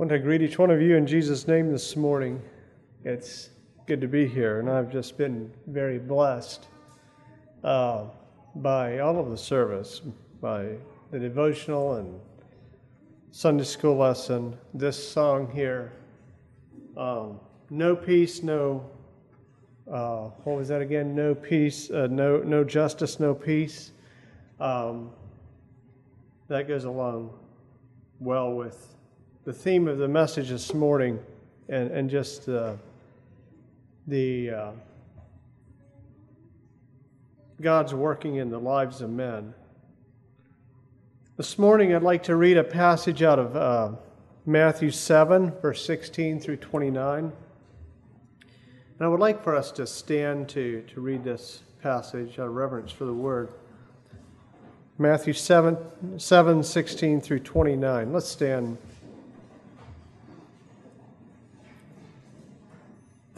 want to greet each one of you in Jesus' name this morning. It's good to be here, and I've just been very blessed uh, by all of the service, by the devotional and Sunday school lesson, this song here. Um, no peace, no, uh, what was that again? No peace, uh, no, no justice, no peace. Um, that goes along well with the theme of the message this morning and, and just uh, the uh, God's working in the lives of men. This morning, I'd like to read a passage out of uh, Matthew 7, verse 16 through 29. And I would like for us to stand to, to read this passage out of reverence for the word. Matthew 7, 7 16 through 29. Let's stand.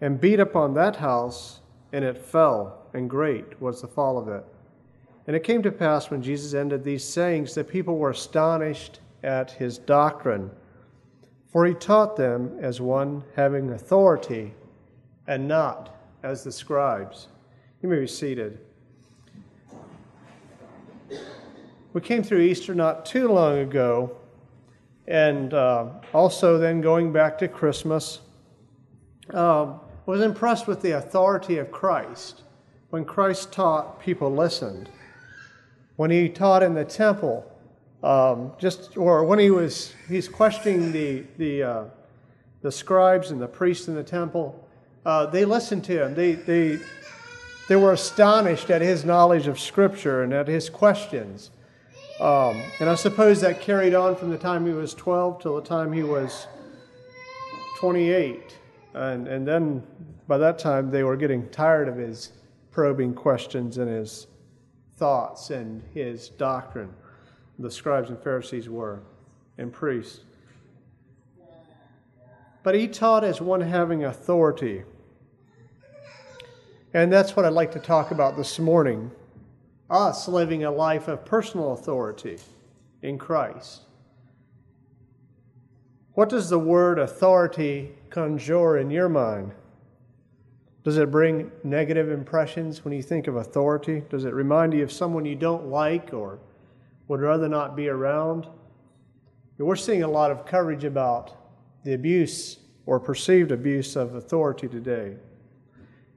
and beat upon that house, and it fell, and great was the fall of it. And it came to pass when Jesus ended these sayings that people were astonished at his doctrine, for he taught them as one having authority, and not as the scribes. You may be seated. We came through Easter not too long ago, and uh, also then going back to Christmas. Um, was impressed with the authority of Christ. When Christ taught, people listened. When he taught in the temple, um, just or when he was he's questioning the the uh, the scribes and the priests in the temple, uh, they listened to him. They they they were astonished at his knowledge of Scripture and at his questions. Um, and I suppose that carried on from the time he was 12 till the time he was 28. And, and then by that time, they were getting tired of his probing questions and his thoughts and his doctrine. The scribes and Pharisees were, and priests. But he taught as one having authority. And that's what I'd like to talk about this morning us living a life of personal authority in Christ. What does the word authority conjure in your mind? Does it bring negative impressions when you think of authority? Does it remind you of someone you don't like or would rather not be around? We're seeing a lot of coverage about the abuse or perceived abuse of authority today.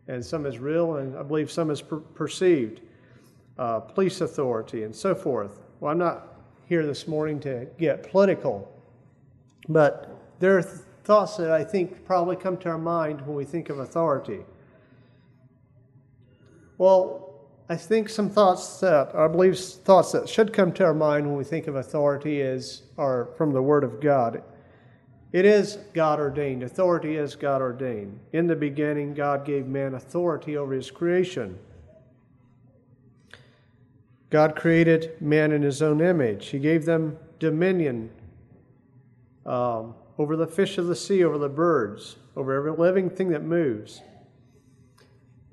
And some is real, and I believe some is per- perceived. Uh, police authority and so forth. Well, I'm not here this morning to get political, but there are th- thoughts that I think probably come to our mind when we think of authority. Well, I think some thoughts that I believe thoughts that should come to our mind when we think of authority is are from the Word of God. It is God ordained. Authority is God ordained. In the beginning, God gave man authority over his creation. God created man in his own image. He gave them dominion um, over the fish of the sea, over the birds, over every living thing that moves.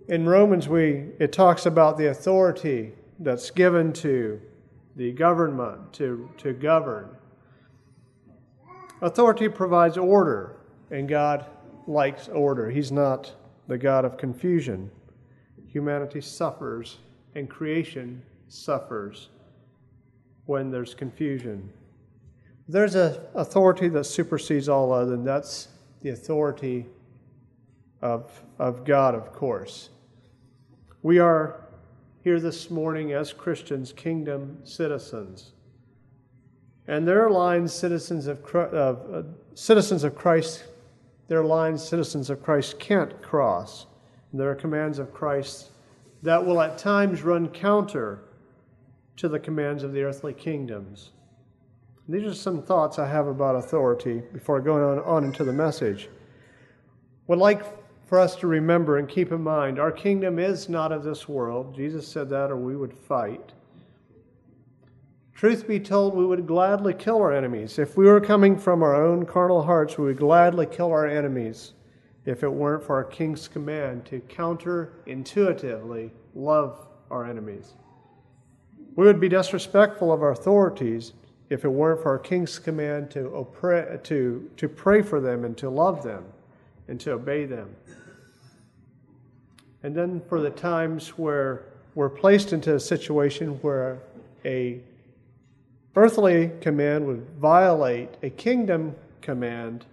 In Romans, we, it talks about the authority that's given to the government to, to govern. Authority provides order, and God likes order. He's not the God of confusion. Humanity suffers, and creation suffers when there's confusion. There's an authority that supersedes all other, and that's the authority of, of God, of course. We are here this morning as Christians, kingdom citizens. And there are lines citizens of, of uh, citizens of Christ, there are lines citizens of Christ can't cross. And there are commands of Christ that will at times run counter to the commands of the earthly kingdoms. These are some thoughts I have about authority before going on, on into the message. Would like for us to remember and keep in mind our kingdom is not of this world. Jesus said that, or we would fight. Truth be told, we would gladly kill our enemies. If we were coming from our own carnal hearts, we would gladly kill our enemies if it weren't for our King's command to counterintuitively love our enemies. We would be disrespectful of our authorities if it weren't for our King's command to, oppre- to, to pray for them and to love them and to obey them. And then for the times where we're placed into a situation where a earthly command would violate a kingdom command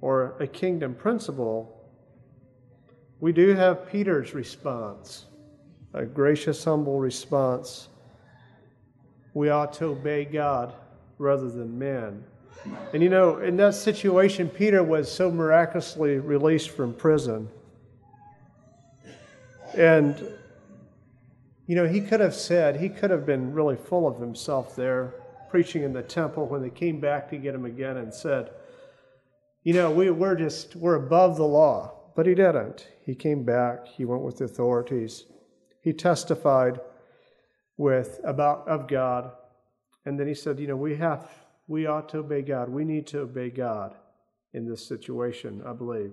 or a kingdom principle, we do have Peter's response, a gracious, humble response. We ought to obey God rather than men. And you know, in that situation, Peter was so miraculously released from prison. And, you know, he could have said, he could have been really full of himself there, preaching in the temple when they came back to get him again and said, you know, we, we're just, we're above the law. But he didn't. He came back, he went with the authorities, he testified with about of God, and then he said, you know, we have we ought to obey God. We need to obey God in this situation, I believe.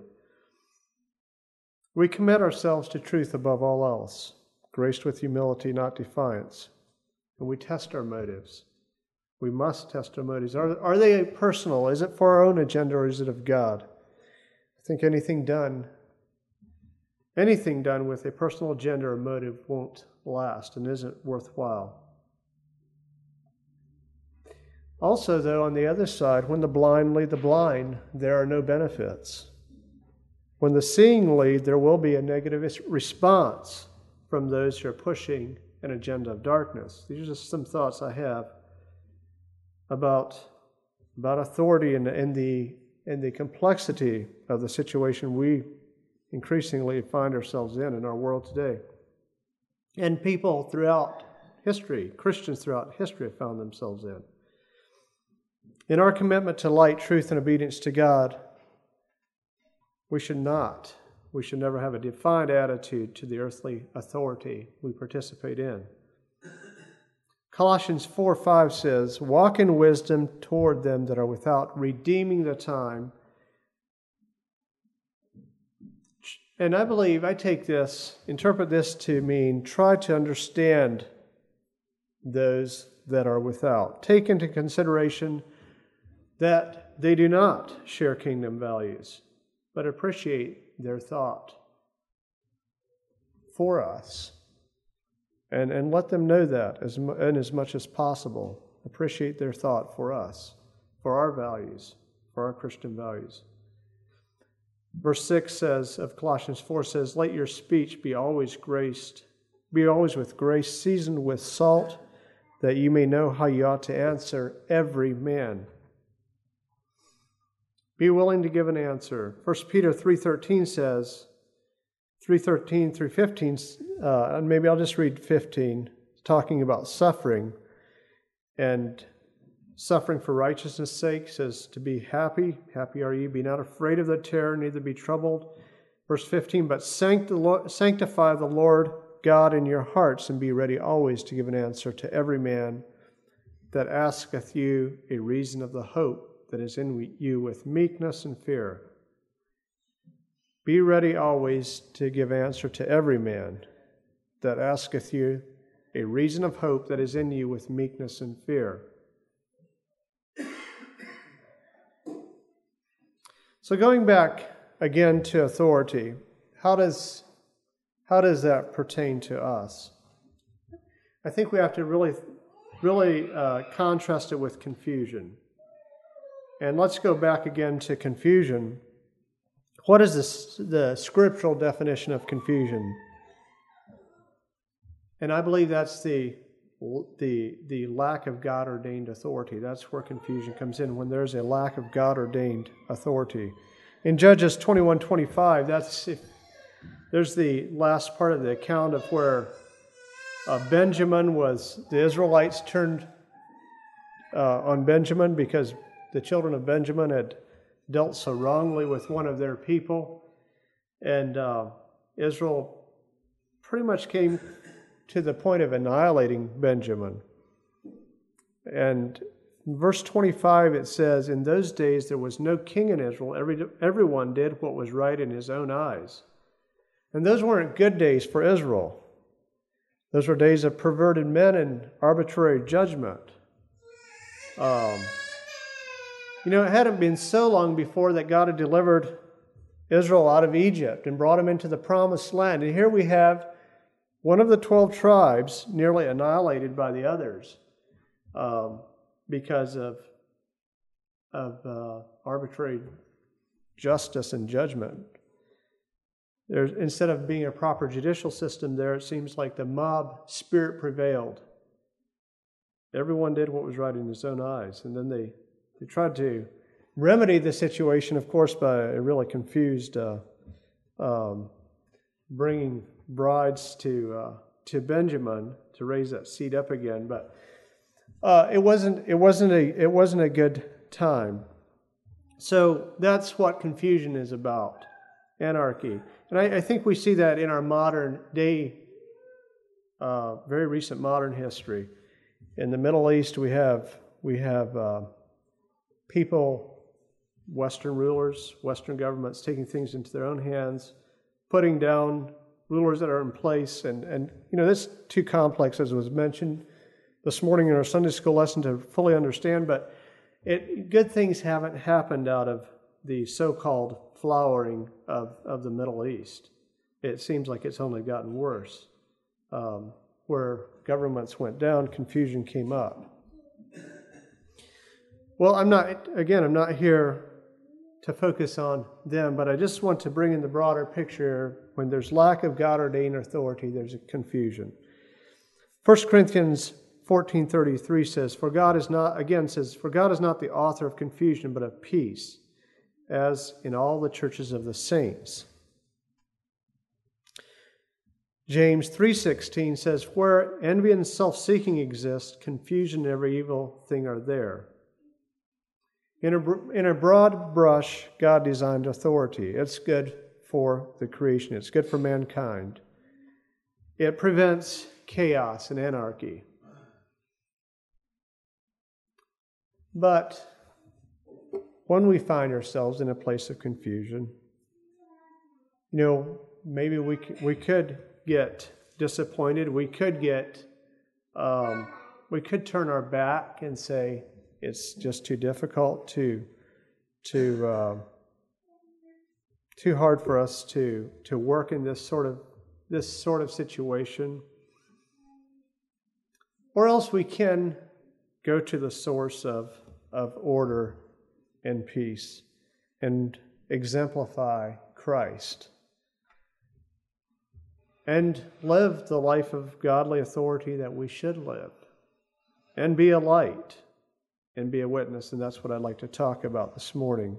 We commit ourselves to truth above all else, graced with humility, not defiance. And we test our motives. We must test our motives. Are, are they personal? Is it for our own agenda or is it of God? I think anything done, anything done with a personal agenda or motive won't last and isn't worthwhile. Also, though, on the other side, when the blind lead the blind, there are no benefits. When the seeing lead, there will be a negative response from those who are pushing an agenda of darkness. These are just some thoughts I have about, about authority and, and, the, and the complexity of the situation we increasingly find ourselves in in our world today. And people throughout history, Christians throughout history, have found themselves in. In our commitment to light, truth, and obedience to God, we should not, we should never have a defined attitude to the earthly authority we participate in. Colossians 4 5 says, Walk in wisdom toward them that are without, redeeming the time. And I believe, I take this, interpret this to mean try to understand those that are without. Take into consideration that they do not share kingdom values, but appreciate their thought for us. And, and let them know that as, and as much as possible. Appreciate their thought for us, for our values, for our Christian values. Verse 6 says of Colossians 4 says, Let your speech be always graced, be always with grace, seasoned with salt, that you may know how you ought to answer every man. Be willing to give an answer. 1 Peter 3.13 says, 3.13 through 15, uh, and maybe I'll just read 15, talking about suffering. And suffering for righteousness' sake says to be happy. Happy are you. Be not afraid of the terror, neither be troubled. Verse 15, but sanctify the Lord God in your hearts, and be ready always to give an answer to every man that asketh you a reason of the hope that is in you with meekness and fear. Be ready always to give answer to every man that asketh you a reason of hope that is in you with meekness and fear. So going back again to authority, how does how does that pertain to us? I think we have to really really uh, contrast it with confusion. And let's go back again to confusion. What is this, the scriptural definition of confusion? And I believe that's the, the, the lack of God ordained authority. That's where confusion comes in, when there's a lack of God ordained authority. In Judges 21 25, that's if, there's the last part of the account of where uh, Benjamin was, the Israelites turned uh, on Benjamin because the children of Benjamin had dealt so wrongly with one of their people. And uh, Israel pretty much came to the point of annihilating Benjamin. And verse 25 it says, In those days there was no king in Israel. Every, everyone did what was right in his own eyes. And those weren't good days for Israel. Those were days of perverted men and arbitrary judgment. Um, you know, it hadn't been so long before that God had delivered Israel out of Egypt and brought them into the promised land. And here we have one of the 12 tribes nearly annihilated by the others um, because of, of uh, arbitrary justice and judgment. There's, instead of being a proper judicial system there, it seems like the mob spirit prevailed. Everyone did what was right in his own eyes. And then they, they tried to remedy the situation, of course, by a really confused uh, um, bringing brides to, uh, to Benjamin to raise that seed up again. But uh, it, wasn't, it, wasn't a, it wasn't a good time. So that's what confusion is about anarchy. And I, I think we see that in our modern day, uh, very recent modern history. In the Middle East, we have, we have uh, people, Western rulers, Western governments taking things into their own hands, putting down rulers that are in place. And, and you know, this too complex, as was mentioned this morning in our Sunday school lesson, to fully understand. But it, good things haven't happened out of the so called flowering of, of the Middle East. It seems like it's only gotten worse. Um, where governments went down, confusion came up. Well, I'm not, again, I'm not here to focus on them, but I just want to bring in the broader picture. When there's lack of God ordained authority, there's a confusion. 1 Corinthians 14:33 says, "For God is not again says, for God is not the author of confusion, but of peace, as in all the churches of the saints." James 3:16 says, "Where envy and self-seeking exist, confusion and every evil thing are there." In a, in a broad brush, God designed authority. It's good for the creation, it's good for mankind. It prevents chaos and anarchy. But when we find ourselves in a place of confusion, you know, maybe we, we could get disappointed. We could get, um, we could turn our back and say it's just too difficult to, to, uh, too hard for us to to work in this sort of this sort of situation. Or else we can go to the source of, of order and peace and exemplify Christ and live the life of godly authority that we should live and be a light and be a witness. And that's what I'd like to talk about this morning.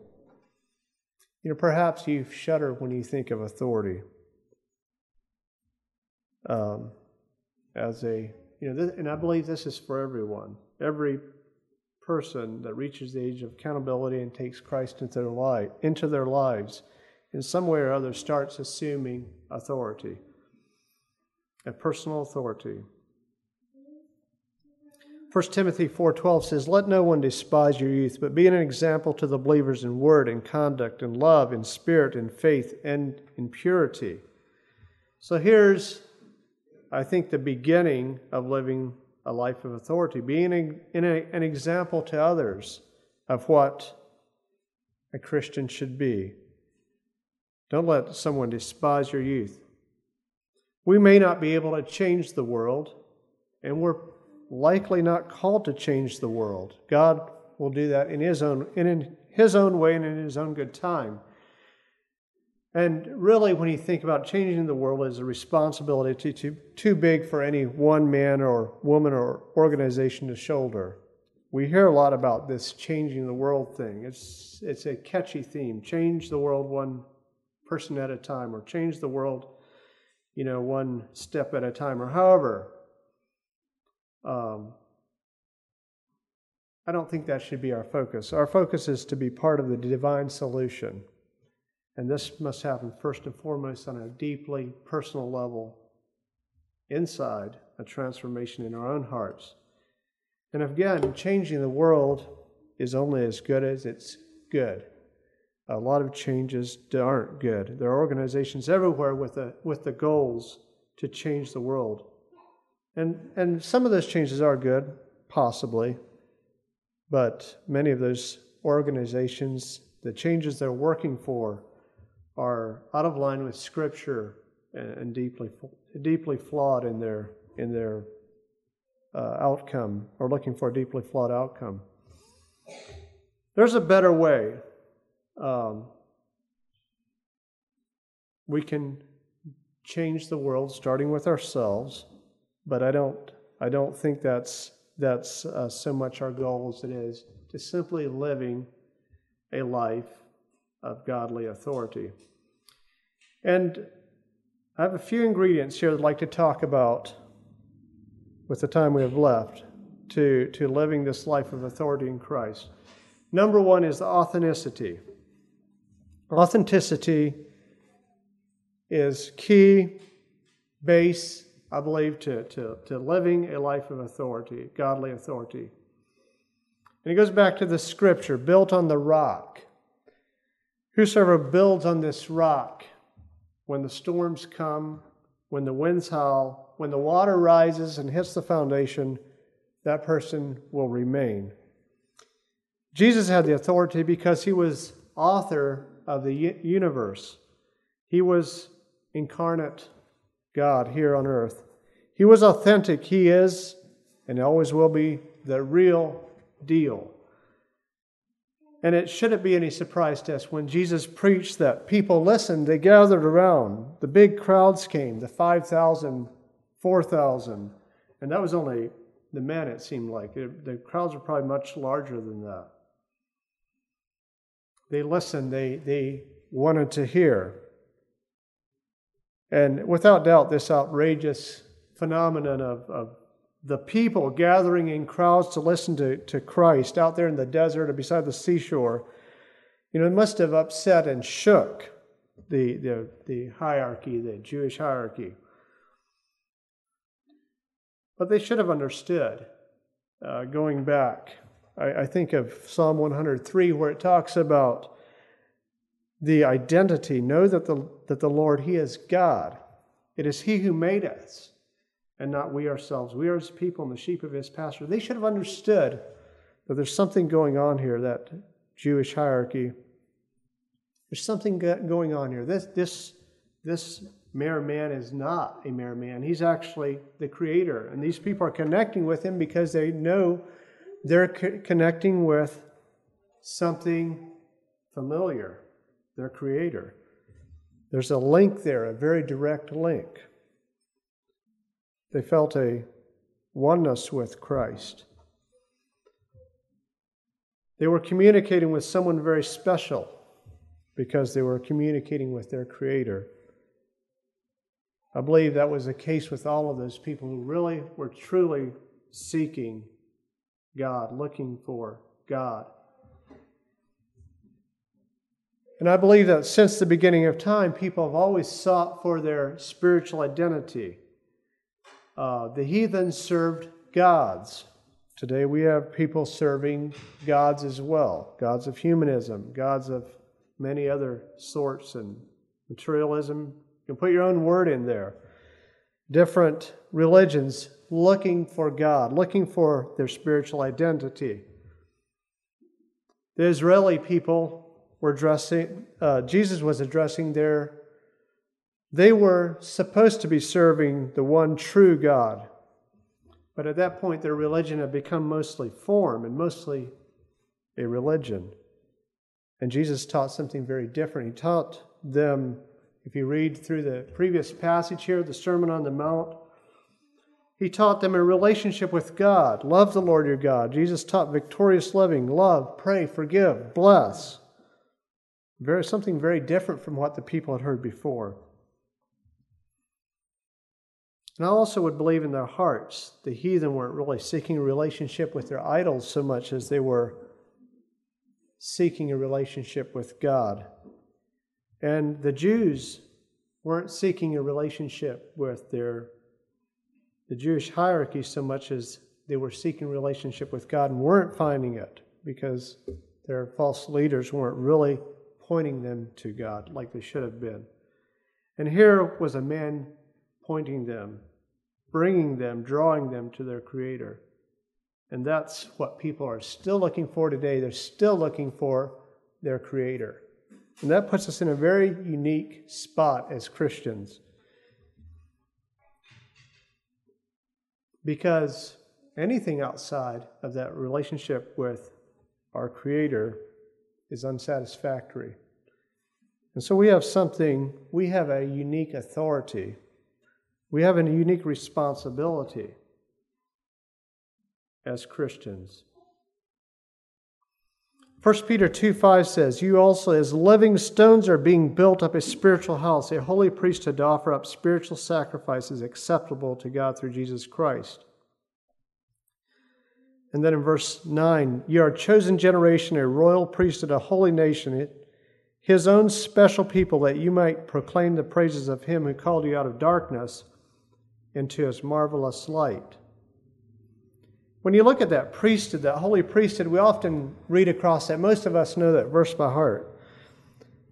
You know, perhaps you shudder when you think of authority um, as a, you know, this, and I believe this is for everyone. Every person that reaches the age of accountability and takes Christ into their, life, into their lives in some way or other starts assuming authority a personal authority. 1 Timothy 4:12 says, "Let no one despise your youth, but be an example to the believers in word and conduct and love in spirit and faith and in purity." So here's I think the beginning of living a life of authority, being an example to others of what a Christian should be. Don't let someone despise your youth. We may not be able to change the world, and we're likely not called to change the world. God will do that in His own, in His own way and in His own good time. And really, when you think about changing the world, is a responsibility too, too big for any one man or woman or organization to shoulder. We hear a lot about this changing the world thing. It's, it's a catchy theme change the world one person at a time, or change the world you know, one step at a time, or however. Um, I don't think that should be our focus. Our focus is to be part of the divine solution. And this must happen first and foremost on a deeply personal level inside a transformation in our own hearts. And again, changing the world is only as good as it's good. A lot of changes aren't good. There are organizations everywhere with the, with the goals to change the world. And, and some of those changes are good, possibly, but many of those organizations, the changes they're working for, are out of line with Scripture and, and deeply, deeply flawed in their, in their uh, outcome, or looking for a deeply flawed outcome. There's a better way. Um, we can change the world starting with ourselves, but I don't, I don't think that's that's uh, so much our goal as it is to simply living a life of godly authority. And I have a few ingredients here I'd like to talk about with the time we have left to, to living this life of authority in Christ. Number one is the authenticity. Authenticity is key, base, I believe, to, to, to living a life of authority, godly authority. And he goes back to the scripture built on the rock. Whosoever builds on this rock, when the storms come, when the winds howl, when the water rises and hits the foundation, that person will remain. Jesus had the authority because he was author of the universe. He was incarnate God here on earth. He was authentic. He is, and always will be, the real deal. And it shouldn't be any surprise to us when Jesus preached that people listened, they gathered around. The big crowds came, the 5,000, 4,000. And that was only the men, it seemed like. the crowds were probably much larger than that. They listened, they, they wanted to hear. And without doubt, this outrageous phenomenon of, of the people gathering in crowds to listen to, to Christ out there in the desert or beside the seashore, you know, it must have upset and shook the, the, the hierarchy, the Jewish hierarchy. But they should have understood, uh, going back. I, I think of Psalm 103, where it talks about the identity. Know that the, that the Lord, He is God. It is He who made us and not we ourselves. We are His people and the sheep of His pasture. They should have understood that there's something going on here, that Jewish hierarchy. There's something going on here. This, this, this mere man is not a mere man. He's actually the creator. And these people are connecting with him because they know they're co- connecting with something familiar their Creator. There's a link there, a very direct link. They felt a oneness with Christ. They were communicating with someone very special because they were communicating with their Creator. I believe that was the case with all of those people who really were truly seeking God, looking for God. And I believe that since the beginning of time, people have always sought for their spiritual identity. Uh, the heathens served gods. Today we have people serving gods as well gods of humanism, gods of many other sorts, and materialism. You can put your own word in there. Different religions looking for God, looking for their spiritual identity. The Israeli people were addressing, uh, Jesus was addressing their, they were supposed to be serving the one true God. But at that point, their religion had become mostly form and mostly a religion. And Jesus taught something very different. He taught them, if you read through the previous passage here, the Sermon on the Mount, he taught them a relationship with God. Love the Lord your God. Jesus taught victorious loving, love, pray, forgive, bless. Very, something very different from what the people had heard before. And I also would believe in their hearts the heathen weren't really seeking a relationship with their idols so much as they were seeking a relationship with God. And the Jews weren't seeking a relationship with their the Jewish hierarchy so much as they were seeking relationship with God and weren't finding it because their false leaders weren't really pointing them to God like they should have been. And here was a man pointing them, bringing them, drawing them to their Creator. And that's what people are still looking for today. They're still looking for their Creator. And that puts us in a very unique spot as Christians. Because anything outside of that relationship with our Creator is unsatisfactory. And so we have something, we have a unique authority, we have a unique responsibility as Christians. 1 Peter 2 5 says, You also, as living stones, are being built up a spiritual house, a holy priesthood to offer up spiritual sacrifices acceptable to God through Jesus Christ. And then in verse 9, you are a chosen generation, a royal priesthood, a holy nation, his own special people, that you might proclaim the praises of him who called you out of darkness into his marvelous light. When you look at that priesthood, that holy priesthood, we often read across that. Most of us know that verse by heart.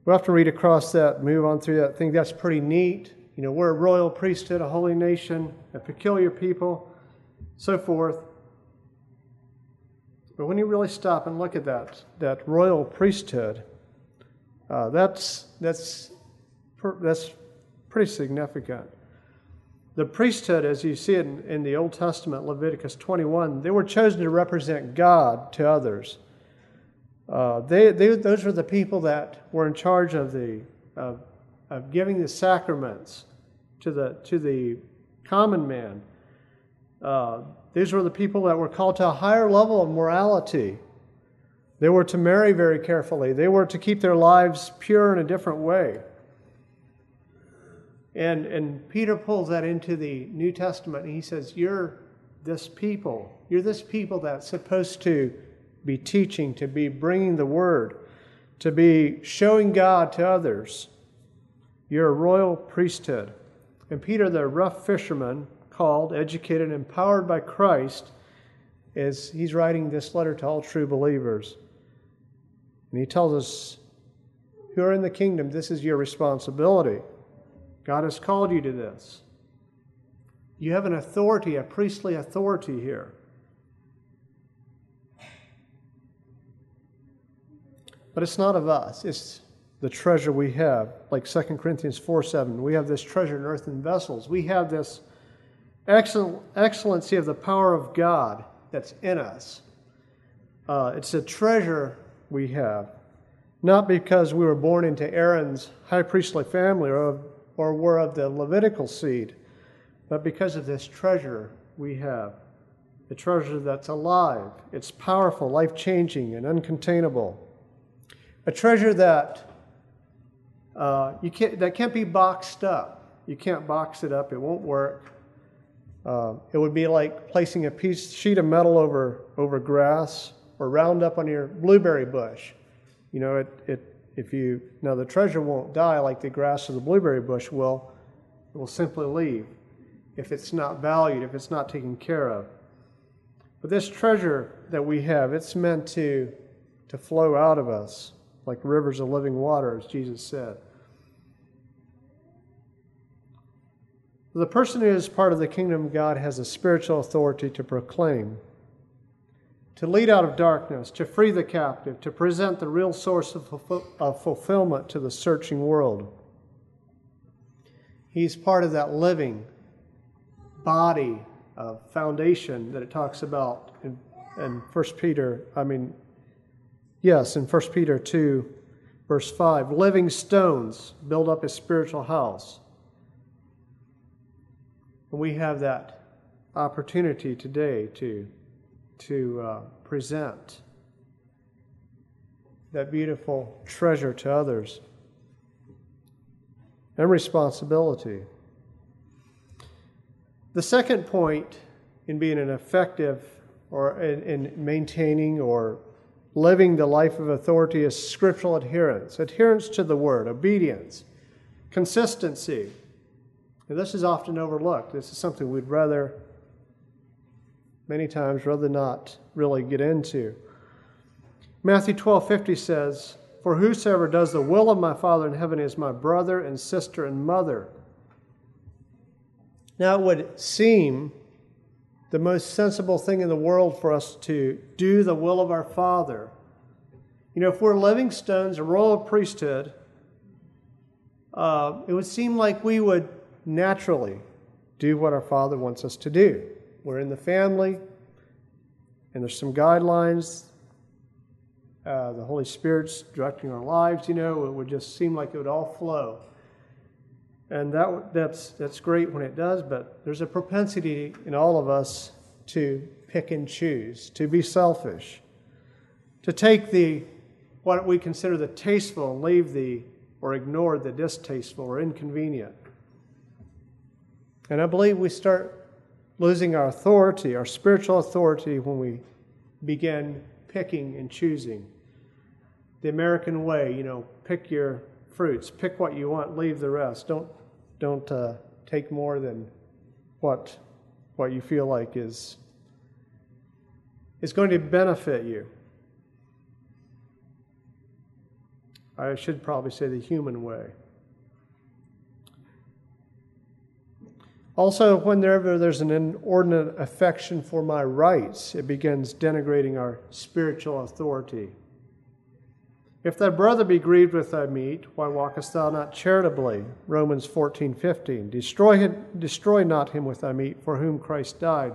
We often read across that, move on through that, think that's pretty neat. You know, we're a royal priesthood, a holy nation, a peculiar people, so forth. But when you really stop and look at that, that royal priesthood, uh, that's, that's, that's pretty significant. The priesthood, as you see it in, in, the Old Testament, Leviticus 21, they were chosen to represent God to others. Uh, they, they, those were the people that were in charge of, the, of, of giving the sacraments to the, to the common man. Uh, these were the people that were called to a higher level of morality. They were to marry very carefully, they were to keep their lives pure in a different way. And, and Peter pulls that into the New Testament and he says, You're this people. You're this people that's supposed to be teaching, to be bringing the word, to be showing God to others. You're a royal priesthood. And Peter, the rough fisherman, called, educated, and empowered by Christ, as he's writing this letter to all true believers. And he tells us, who are in the kingdom, this is your responsibility. God has called you to this. You have an authority, a priestly authority here. But it's not of us, it's the treasure we have. Like 2 Corinthians 4 7, we have this treasure in earthen vessels. We have this excellency of the power of God that's in us. Uh, it's a treasure we have, not because we were born into Aaron's high priestly family or, or were of the Levitical seed, but because of this treasure we have. A treasure that's alive, it's powerful, life changing, and uncontainable. A treasure that uh, you can't, that can't be boxed up. You can't box it up, it won't work. Uh, it would be like placing a piece sheet of metal over over grass or Roundup on your blueberry bush. You know, it, it if you now the treasure won't die like the grass or the blueberry bush will. It will simply leave if it's not valued, if it's not taken care of. But this treasure that we have, it's meant to to flow out of us like rivers of living water, as Jesus said. The person who is part of the kingdom of God has a spiritual authority to proclaim, to lead out of darkness, to free the captive, to present the real source of, of fulfillment to the searching world. He's part of that living body of foundation that it talks about in, in 1 Peter, I mean, yes, in 1 Peter 2, verse 5. Living stones build up a spiritual house. And we have that opportunity today to, to uh, present that beautiful treasure to others and responsibility. The second point in being an effective or in, in maintaining or living the life of authority is scriptural adherence, adherence to the word, obedience, consistency. This is often overlooked. This is something we'd rather, many times, rather not really get into. Matthew 12 50 says, For whosoever does the will of my Father in heaven is my brother and sister and mother. Now, it would seem the most sensible thing in the world for us to do the will of our Father. You know, if we're living stones, a royal priesthood, uh, it would seem like we would naturally do what our Father wants us to do. We're in the family, and there's some guidelines. Uh, the Holy Spirit's directing our lives, you know, it would just seem like it would all flow. And that, that's, that's great when it does, but there's a propensity in all of us to pick and choose, to be selfish, to take the what we consider the tasteful and leave the or ignore the distasteful or inconvenient. And I believe we start losing our authority, our spiritual authority, when we begin picking and choosing. The American way, you know, pick your fruits, pick what you want, leave the rest. Don't don't uh, take more than what, what you feel like is, is going to benefit you. I should probably say the human way. Also, whenever there's an inordinate affection for my rights, it begins denigrating our spiritual authority. If thy brother be grieved with thy meat, why walkest thou not charitably? Romans 14, 15. Destroy, destroy not him with thy meat, for whom Christ died.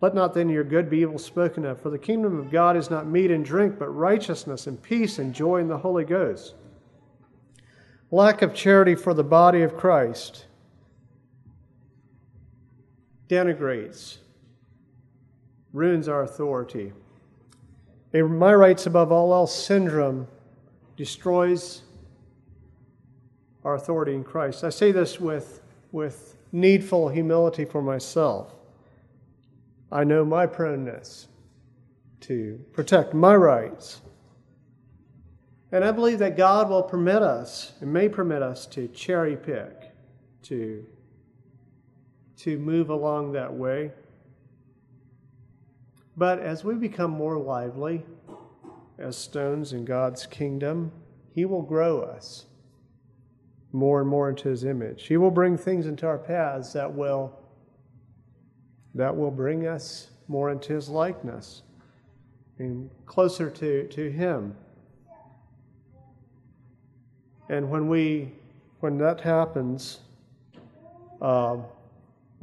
Let not then your good be evil spoken of, for the kingdom of God is not meat and drink, but righteousness and peace and joy in the Holy Ghost. Lack of charity for the body of Christ denigrates, ruins our authority. A my rights above all else syndrome destroys our authority in Christ. I say this with, with needful humility for myself. I know my proneness to protect my rights. And I believe that God will permit us and may permit us to cherry pick, to, to move along that way. But as we become more lively, as stones in God's kingdom, He will grow us more and more into His image. He will bring things into our paths that will that will bring us more into His likeness and closer to, to Him. And when we when that happens, uh,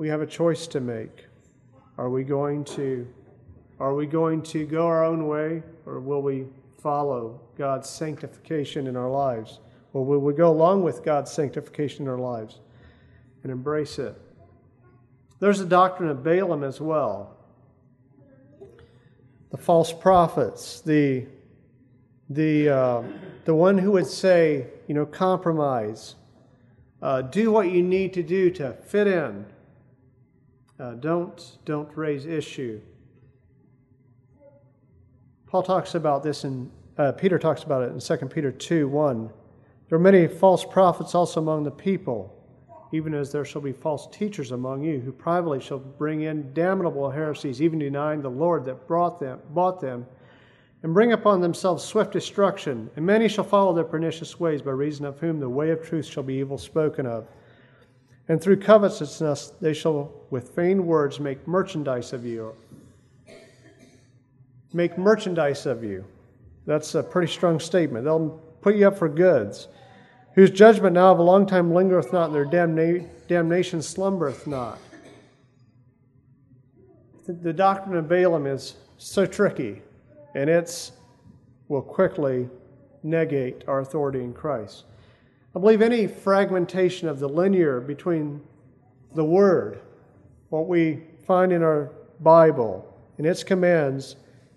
we have a choice to make. Are we going to are we going to go our own way, or will we follow God's sanctification in our lives? Or will we go along with God's sanctification in our lives and embrace it? There's a doctrine of Balaam as well. The false prophets, the, the, uh, the one who would say, you know, compromise, uh, do what you need to do to fit in. Uh, don't, don't raise issue. Paul talks about this in, uh, Peter talks about it in 2 Peter 2 1. There are many false prophets also among the people, even as there shall be false teachers among you, who privately shall bring in damnable heresies, even denying the Lord that brought them, bought them, and bring upon themselves swift destruction. And many shall follow their pernicious ways, by reason of whom the way of truth shall be evil spoken of. And through covetousness they shall with vain words make merchandise of you make merchandise of you. That's a pretty strong statement. They'll put you up for goods, whose judgment now of a long time lingereth not, and their damna- damnation slumbereth not. The, the doctrine of Balaam is so tricky, and it will quickly negate our authority in Christ. I believe any fragmentation of the linear between the Word, what we find in our Bible, and its commands,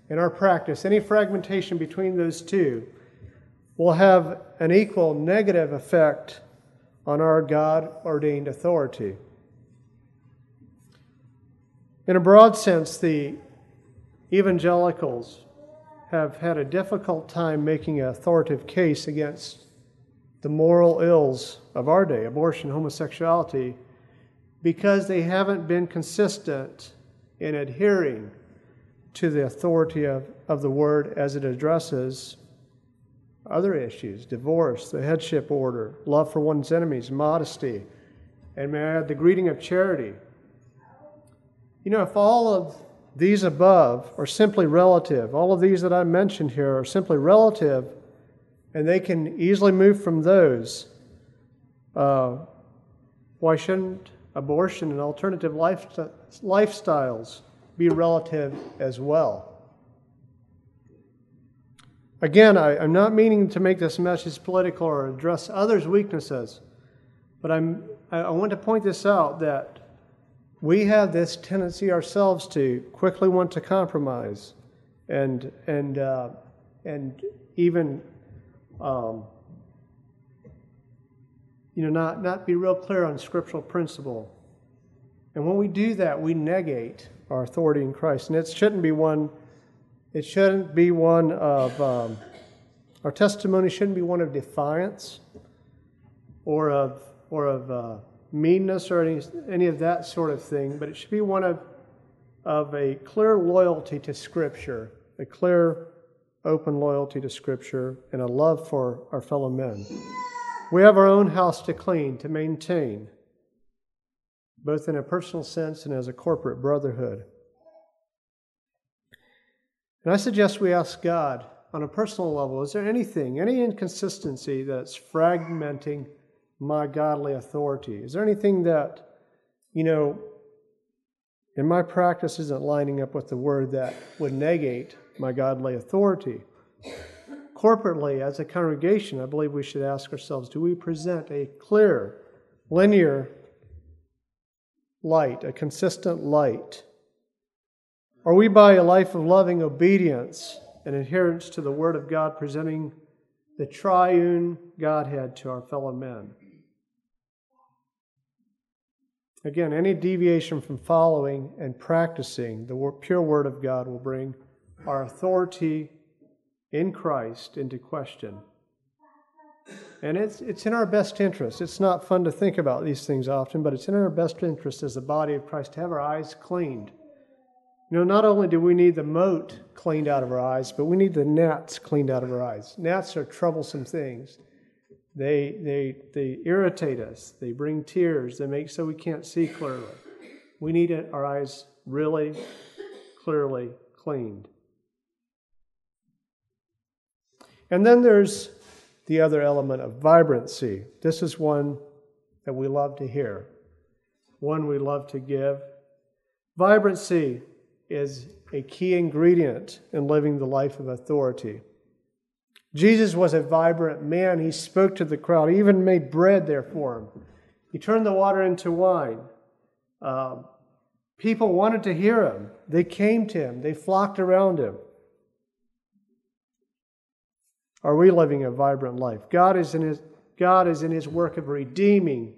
in our practice, any fragmentation between those two will have an equal negative effect on our God ordained authority. In a broad sense, the evangelicals have had a difficult time making an authoritative case against the moral ills of our day, abortion, homosexuality, because they haven't been consistent in adhering to the authority of, of the word as it addresses other issues divorce, the headship order, love for one's enemies, modesty, and may I add the greeting of charity. You know, if all of these above are simply relative, all of these that I mentioned here are simply relative, and they can easily move from those, uh, why shouldn't abortion and alternative lifestyles be relative as well? Again, I, am not meaning to make this message political or address others' weaknesses, but I'm, I, I want to point this out that we have this tendency ourselves to quickly want to compromise and, and, uh, and even um, you know, not, not be real clear on scriptural principle. And when we do that, we negate our authority in Christ. And it shouldn't be one it shouldn't be one of, um, our testimony shouldn't be one of defiance or of, or of uh, meanness or any, any of that sort of thing, but it should be one of, of a clear loyalty to Scripture, a clear, open loyalty to Scripture, and a love for our fellow men. We have our own house to clean, to maintain, both in a personal sense and as a corporate brotherhood. And I suggest we ask God on a personal level is there anything, any inconsistency that's fragmenting my godly authority? Is there anything that, you know, in my practice isn't lining up with the word that would negate my godly authority? Corporately, as a congregation, I believe we should ask ourselves do we present a clear, linear light, a consistent light? Are we, by a life of loving obedience and adherence to the Word of God, presenting the triune Godhead to our fellow men? Again, any deviation from following and practicing the pure Word of God will bring our authority in Christ into question. And it's, it's in our best interest. It's not fun to think about these things often, but it's in our best interest as the body of Christ to have our eyes cleaned you know, not only do we need the mote cleaned out of our eyes, but we need the gnats cleaned out of our eyes. Gnats are troublesome things. They, they, they irritate us, they bring tears, they make so we can't see clearly. We need our eyes really clearly cleaned. And then there's the other element of vibrancy. This is one that we love to hear, one we love to give. Vibrancy is a key ingredient in living the life of authority. Jesus was a vibrant man. He spoke to the crowd, he even made bread there for him. He turned the water into wine. Um, people wanted to hear him. They came to him, they flocked around him. Are we living a vibrant life? God is in his, God is in his work of redeeming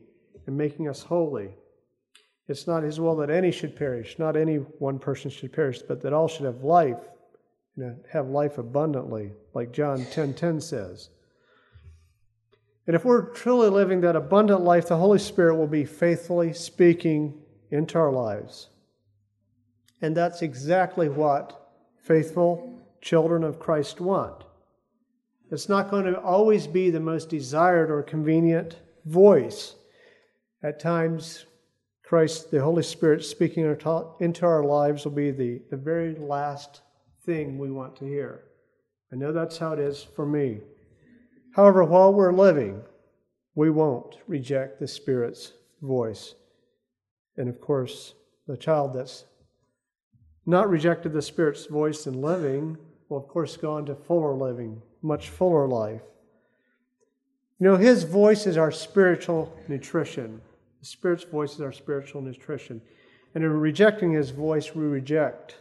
and making us holy. It's not his will that any should perish, not any one person should perish, but that all should have life and have life abundantly, like John 10:10 10, 10 says. And if we're truly living that abundant life, the Holy Spirit will be faithfully speaking into our lives. And that's exactly what faithful children of Christ want. It's not going to always be the most desired or convenient voice. At times, Christ, the Holy Spirit speaking into our lives will be the, the very last thing we want to hear. I know that's how it is for me. However, while we're living, we won't reject the Spirit's voice. And of course, the child that's not rejected the Spirit's voice in living will, of course, go on to fuller living, much fuller life. You know, His voice is our spiritual nutrition. The Spirit's voice is our spiritual nutrition. And in rejecting His voice, we reject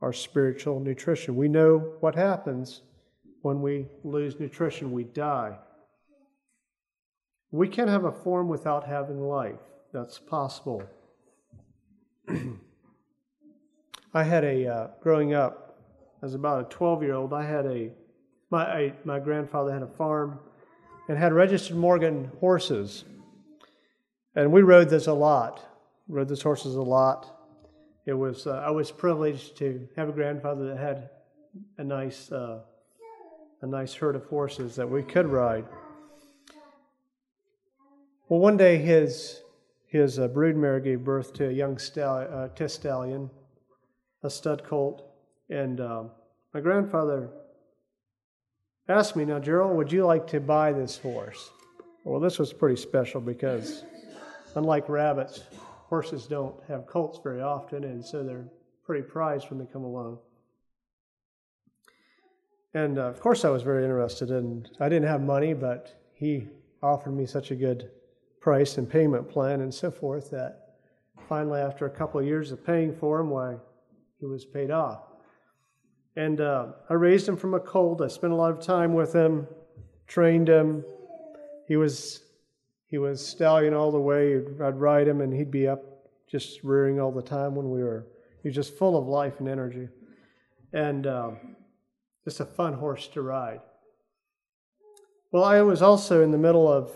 our spiritual nutrition. We know what happens when we lose nutrition, we die. We can't have a form without having life. That's possible. I had a, uh, growing up, as about a 12 year old, I had a, my, I, my grandfather had a farm and had registered Morgan horses. And we rode this a lot, rode those horses a lot. It was, uh, I was privileged to have a grandfather that had a nice, uh, a nice herd of horses that we could ride. Well, one day his his uh, broodmare gave birth to a young stallion, uh, stallion, a stud colt, and um, my grandfather asked me, "Now, Gerald, would you like to buy this horse?" Well, this was pretty special because, unlike rabbits, horses don't have colts very often, and so they're pretty prized when they come along. And uh, of course, I was very interested, and I didn't have money, but he offered me such a good price and payment plan and so forth that finally, after a couple of years of paying for him, why he was paid off. And uh, I raised him from a colt. I spent a lot of time with him, trained him. He was he was stallion all the way. I'd ride him, and he'd be up just rearing all the time when we were. He was just full of life and energy, and um, just a fun horse to ride. Well, I was also in the middle of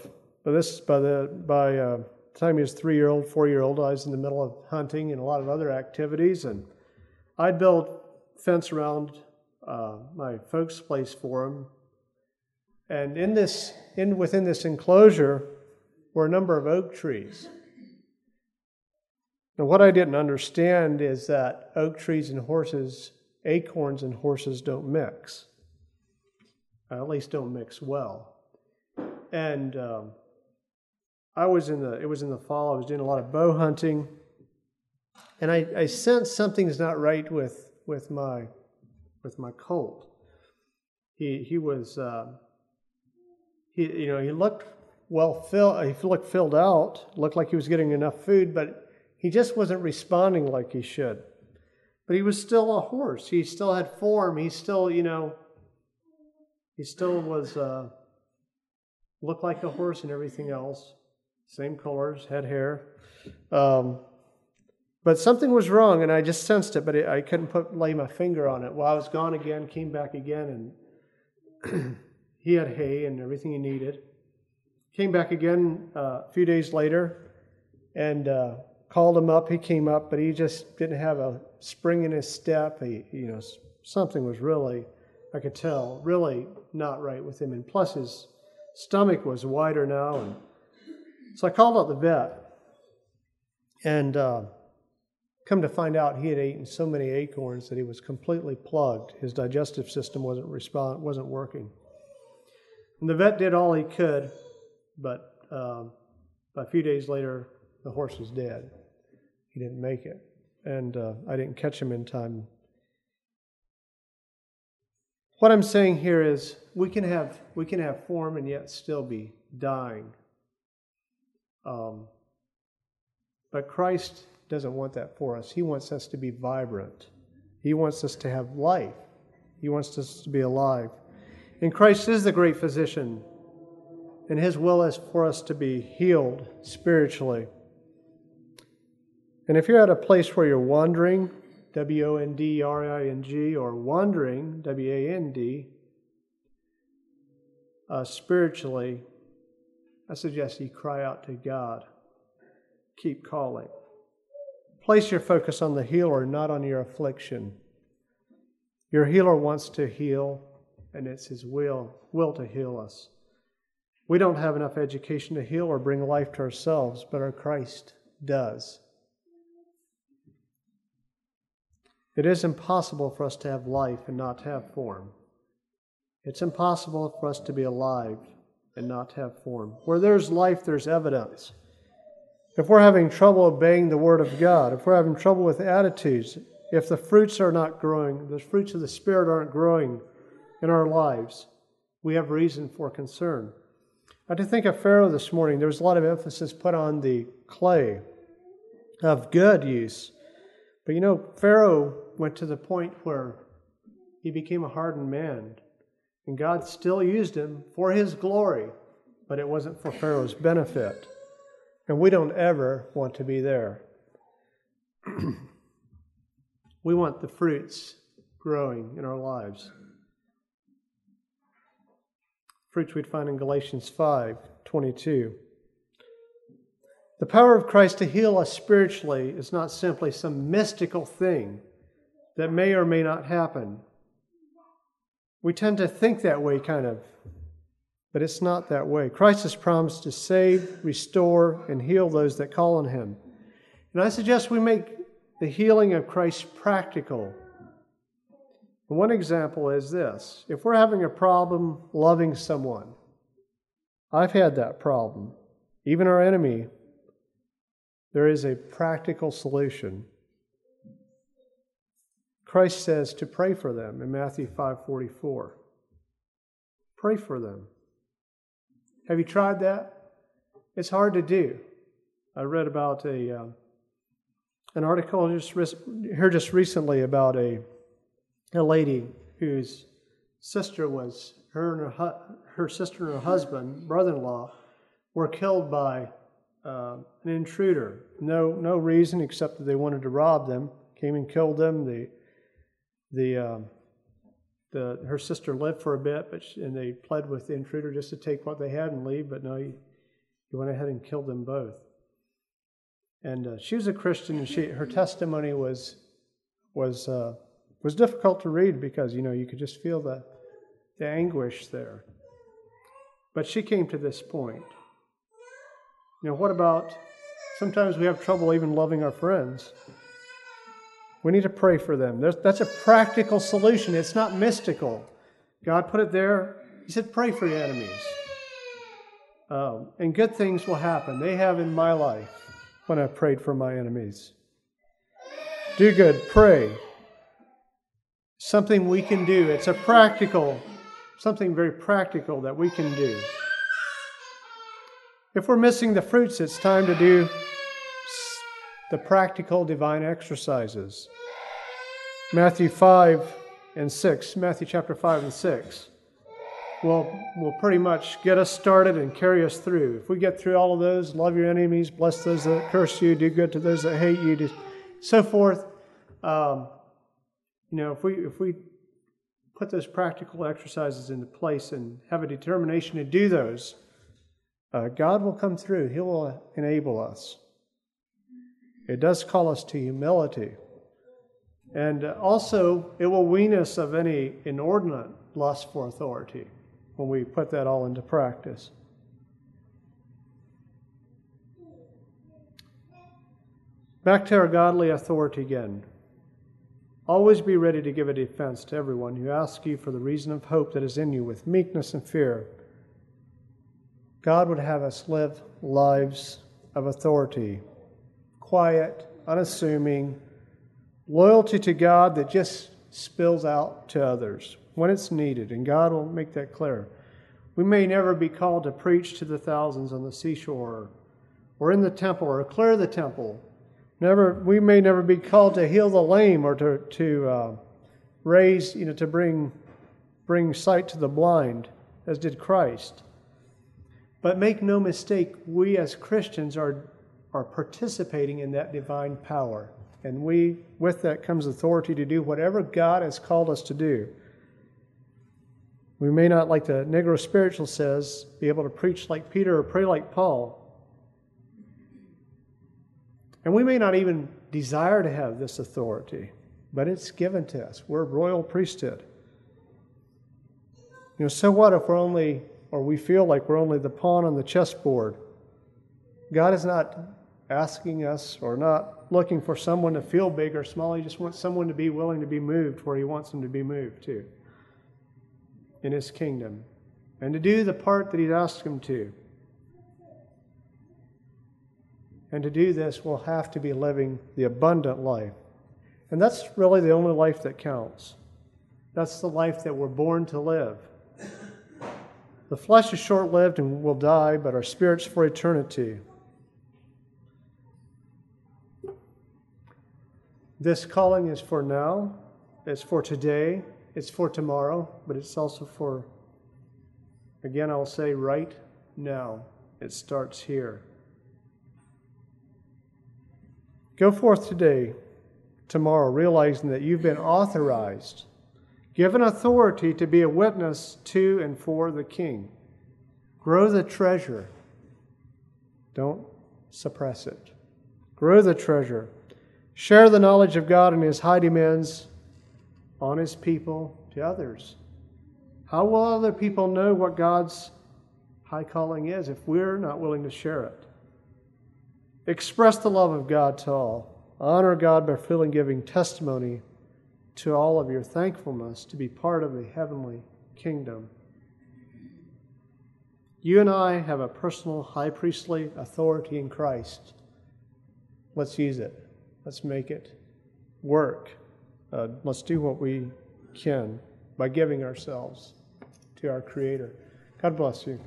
but this by the by uh, the time he was three year old, four year old, I was in the middle of hunting and a lot of other activities, and I'd built fence around uh, my folks' place for him. And in this, in within this enclosure, were a number of oak trees. Now, what I didn't understand is that oak trees and horses, acorns and horses don't mix. At least don't mix well. And um, I was in the, it was in the fall, I was doing a lot of bow hunting, and I, I sensed something's not right with, with my, with my colt. He, he was, uh, he, you know, he looked well filled, he looked filled out, looked like he was getting enough food, but he just wasn't responding like he should. But he was still a horse. He still had form. He still, you know, he still was, uh, looked like a horse and everything else same colors, had hair. Um, but something was wrong, and I just sensed it, but it, I couldn't put lay my finger on it. Well, I was gone again, came back again, and he had hay and everything he needed. Came back again uh, a few days later, and uh, called him up. He came up, but he just didn't have a spring in his step. He, you know, something was really, I could tell, really not right with him. And plus, his stomach was wider now, and so I called out the vet, and uh, come to find out, he had eaten so many acorns that he was completely plugged. His digestive system wasn't respond wasn't working. And the vet did all he could, but um, a few days later, the horse was dead. He didn't make it, and uh, I didn't catch him in time. What I'm saying here is we can have we can have form and yet still be dying um, but Christ doesn't want that for us. He wants us to be vibrant, He wants us to have life, He wants us to be alive. And Christ is the great physician, and His will is for us to be healed spiritually. And if you're at a place where you're wandering, W O N D R I N G, or wandering, W A N D, uh, spiritually, I suggest you cry out to God. Keep calling. Place your focus on the healer, not on your affliction. Your healer wants to heal, and it's his will, will to heal us. We don't have enough education to heal or bring life to ourselves, but our Christ does. It is impossible for us to have life and not have form. It's impossible for us to be alive and not have form. Where there's life, there's evidence. If we're having trouble obeying the Word of God, if we're having trouble with attitudes, if the fruits are not growing, the fruits of the Spirit aren't growing in our lives, we have reason for concern. I did think of Pharaoh this morning. There was a lot of emphasis put on the clay of good use. But you know, Pharaoh went to the point where he became a hardened man. And God still used him for his glory, but it wasn't for Pharaoh's benefit. And we don't ever want to be there. We want the fruits growing in our lives. Fruits we'd find in Galatians 5 22. The power of Christ to heal us spiritually is not simply some mystical thing that may or may not happen. We tend to think that way, kind of, but it's not that way. Christ has promised to save, restore, and heal those that call on Him. And I suggest we make the healing of Christ practical. One example is this if we're having a problem loving someone, I've had that problem, even our enemy, there is a practical solution. Christ says to pray for them in Matthew 5:44. Pray for them. Have you tried that? It's hard to do. I read about a uh, an article just here just recently about a a lady whose sister was her and her, her sister and her husband, brother-in-law, were killed by uh, an intruder. No, no reason except that they wanted to rob them. Came and killed them. The, the, um, the, her sister lived for a bit, but she, and they pled with the intruder just to take what they had and leave. But no, he, he went ahead and killed them both. And uh, she was a Christian, and she her testimony was was uh, was difficult to read because you know you could just feel the the anguish there. But she came to this point. You know, what about sometimes we have trouble even loving our friends? We need to pray for them. There's, that's a practical solution. It's not mystical. God put it there. He said, pray for your enemies. Um, and good things will happen. They have in my life when I prayed for my enemies. Do good, pray. Something we can do. It's a practical, something very practical that we can do. If we're missing the fruits, it's time to do the practical divine exercises. Matthew 5 and 6, Matthew chapter 5 and 6 will, will pretty much get us started and carry us through. If we get through all of those, love your enemies, bless those that curse you, do good to those that hate you, so forth. Um, you know, if we if we put those practical exercises into place and have a determination to do those, uh, God will come through. He will enable us. It does call us to humility. And also, it will wean us of any inordinate lust for authority when we put that all into practice. Back to our godly authority again. Always be ready to give a defense to everyone who asks you for the reason of hope that is in you with meekness and fear God would have us live lives of authority, quiet, unassuming, loyalty to God that just spills out to others when it's needed, and God will make that clear. We may never be called to preach to the thousands on the seashore or in the temple or clear the temple. Never, we may never be called to heal the lame or to, to uh, raise, you know, to bring, bring sight to the blind, as did Christ. But make no mistake, we as Christians are, are participating in that divine power. And we, with that comes authority to do whatever God has called us to do. We may not, like the Negro Spiritual says, be able to preach like Peter or pray like Paul. And we may not even desire to have this authority, but it's given to us. We're royal priesthood. You know, so what if we're only or we feel like we're only the pawn on the chessboard. God is not asking us or not looking for someone to feel big or small. He just wants someone to be willing to be moved where He wants them to be moved to in His kingdom and to do the part that He's asked Him to. And to do this, we'll have to be living the abundant life. And that's really the only life that counts. That's the life that we're born to live. The flesh is short lived and will die, but our spirit's for eternity. This calling is for now, it's for today, it's for tomorrow, but it's also for, again, I'll say right now. It starts here. Go forth today tomorrow, realizing that you've been authorized, given authority to be a witness to and for the King. Grow the treasure. Don't suppress it. Grow the treasure. Share the knowledge of God and His high demands on His people to others. How will other people know what God's high calling is if we're not willing to share it? Express the love of God to all. Honor God by freely giving testimony to all of your thankfulness to be part of the heavenly kingdom. You and I have a personal high priestly authority in Christ. Let's use it. Let's make it work. Uh, let's do what we can by giving ourselves to our Creator. God bless you.